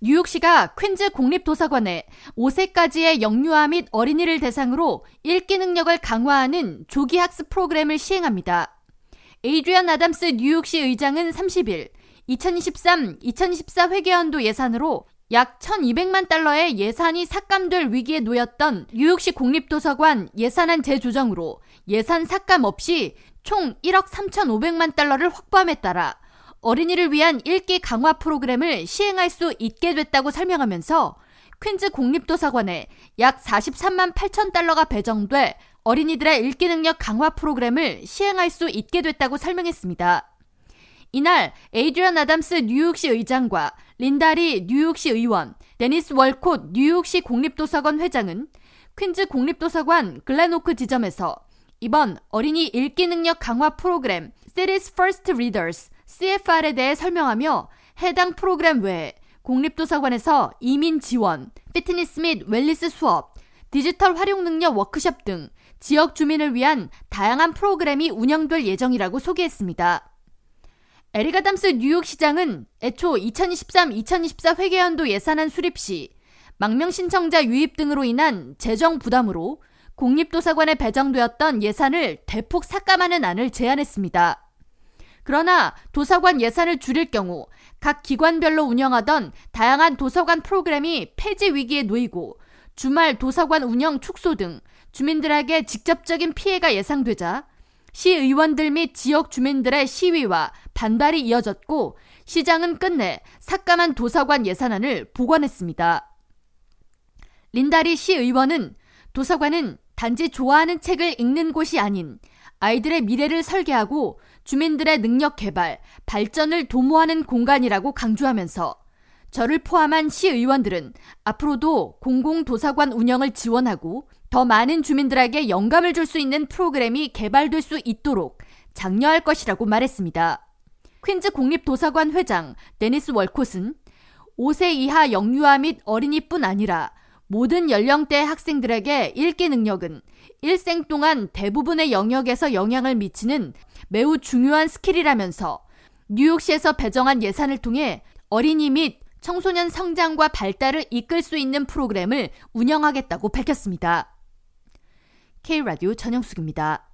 뉴욕시가 퀸즈 공립도서관에 5세까지의 영유아 및 어린이를 대상으로 읽기 능력을 강화하는 조기 학습 프로그램을 시행합니다. 에이드리안 아담스 뉴욕시 의장은 30일 2023-2024 회계연도 예산으로 약 1200만 달러의 예산이 삭감될 위기에 놓였던 뉴욕시 공립도서관 예산안 재조정으로 예산 삭감 없이 총 1억 3,500만 달러를 확보함에 따라 어린이를 위한 읽기 강화 프로그램을 시행할 수 있게 됐다고 설명하면서 퀸즈 공립도서관에 약 43만 8천 달러가 배정돼 어린이들의 읽기 능력 강화 프로그램을 시행할 수 있게 됐다고 설명했습니다. 이날 에이드리언 아담스 뉴욕시 의장과 린다 리 뉴욕시 의원, 데니스 월콧 뉴욕시 공립도서관 회장은 퀸즈 공립도서관 글래노크 지점에서 이번 어린이 읽기 능력 강화 프로그램 City's First Readers CFR에 대해 설명하며 해당 프로그램 외에 공립도서관에서 이민 지원, 피트니스 및 웰니스 수업, 디지털 활용 능력 워크숍 등 지역 주민을 위한 다양한 프로그램이 운영될 예정이라고 소개했습니다. 에릭 아담스 뉴욕시장은 애초 2023-2024 회계연도 예산안 수립 시 망명 신청자 유입 등으로 인한 재정 부담으로 공립도서관에 배정되었던 예산을 대폭 삭감하는 안을 제안했습니다. 그러나 도서관 예산을 줄일 경우 각 기관별로 운영하던 다양한 도서관 프로그램이 폐지 위기에 놓이고 주말 도서관 운영 축소 등 주민들에게 직접적인 피해가 예상되자 시의원들 및 지역 주민들의 시위와 반발이 이어졌고 시장은 끝내 삭감한 도서관 예산안을 보관했습니다. 린다리 시의원은 도서관은 단지 좋아하는 책을 읽는 곳이 아닌 아이들의 미래를 설계하고 주민들의 능력 개발, 발전을 도모하는 공간이라고 강조하면서 저를 포함한 시의원들은 앞으로도 공공도서관 운영을 지원하고 더 많은 주민들에게 영감을 줄 수 있는 프로그램이 개발될 수 있도록 장려할 것이라고 말했습니다. 퀸즈 공립도서관 회장 데니스 월콧은 5세 이하 영유아 및 어린이뿐 아니라 모든 연령대 학생들에게 읽기 능력은 일생 동안 대부분의 영역에서 영향을 미치는 매우 중요한 스킬이라면서 뉴욕시에서 배정한 예산을 통해 어린이 및 청소년 성장과 발달을 이끌 수 있는 프로그램을 운영하겠다고 밝혔습니다. K라디오 전영숙입니다.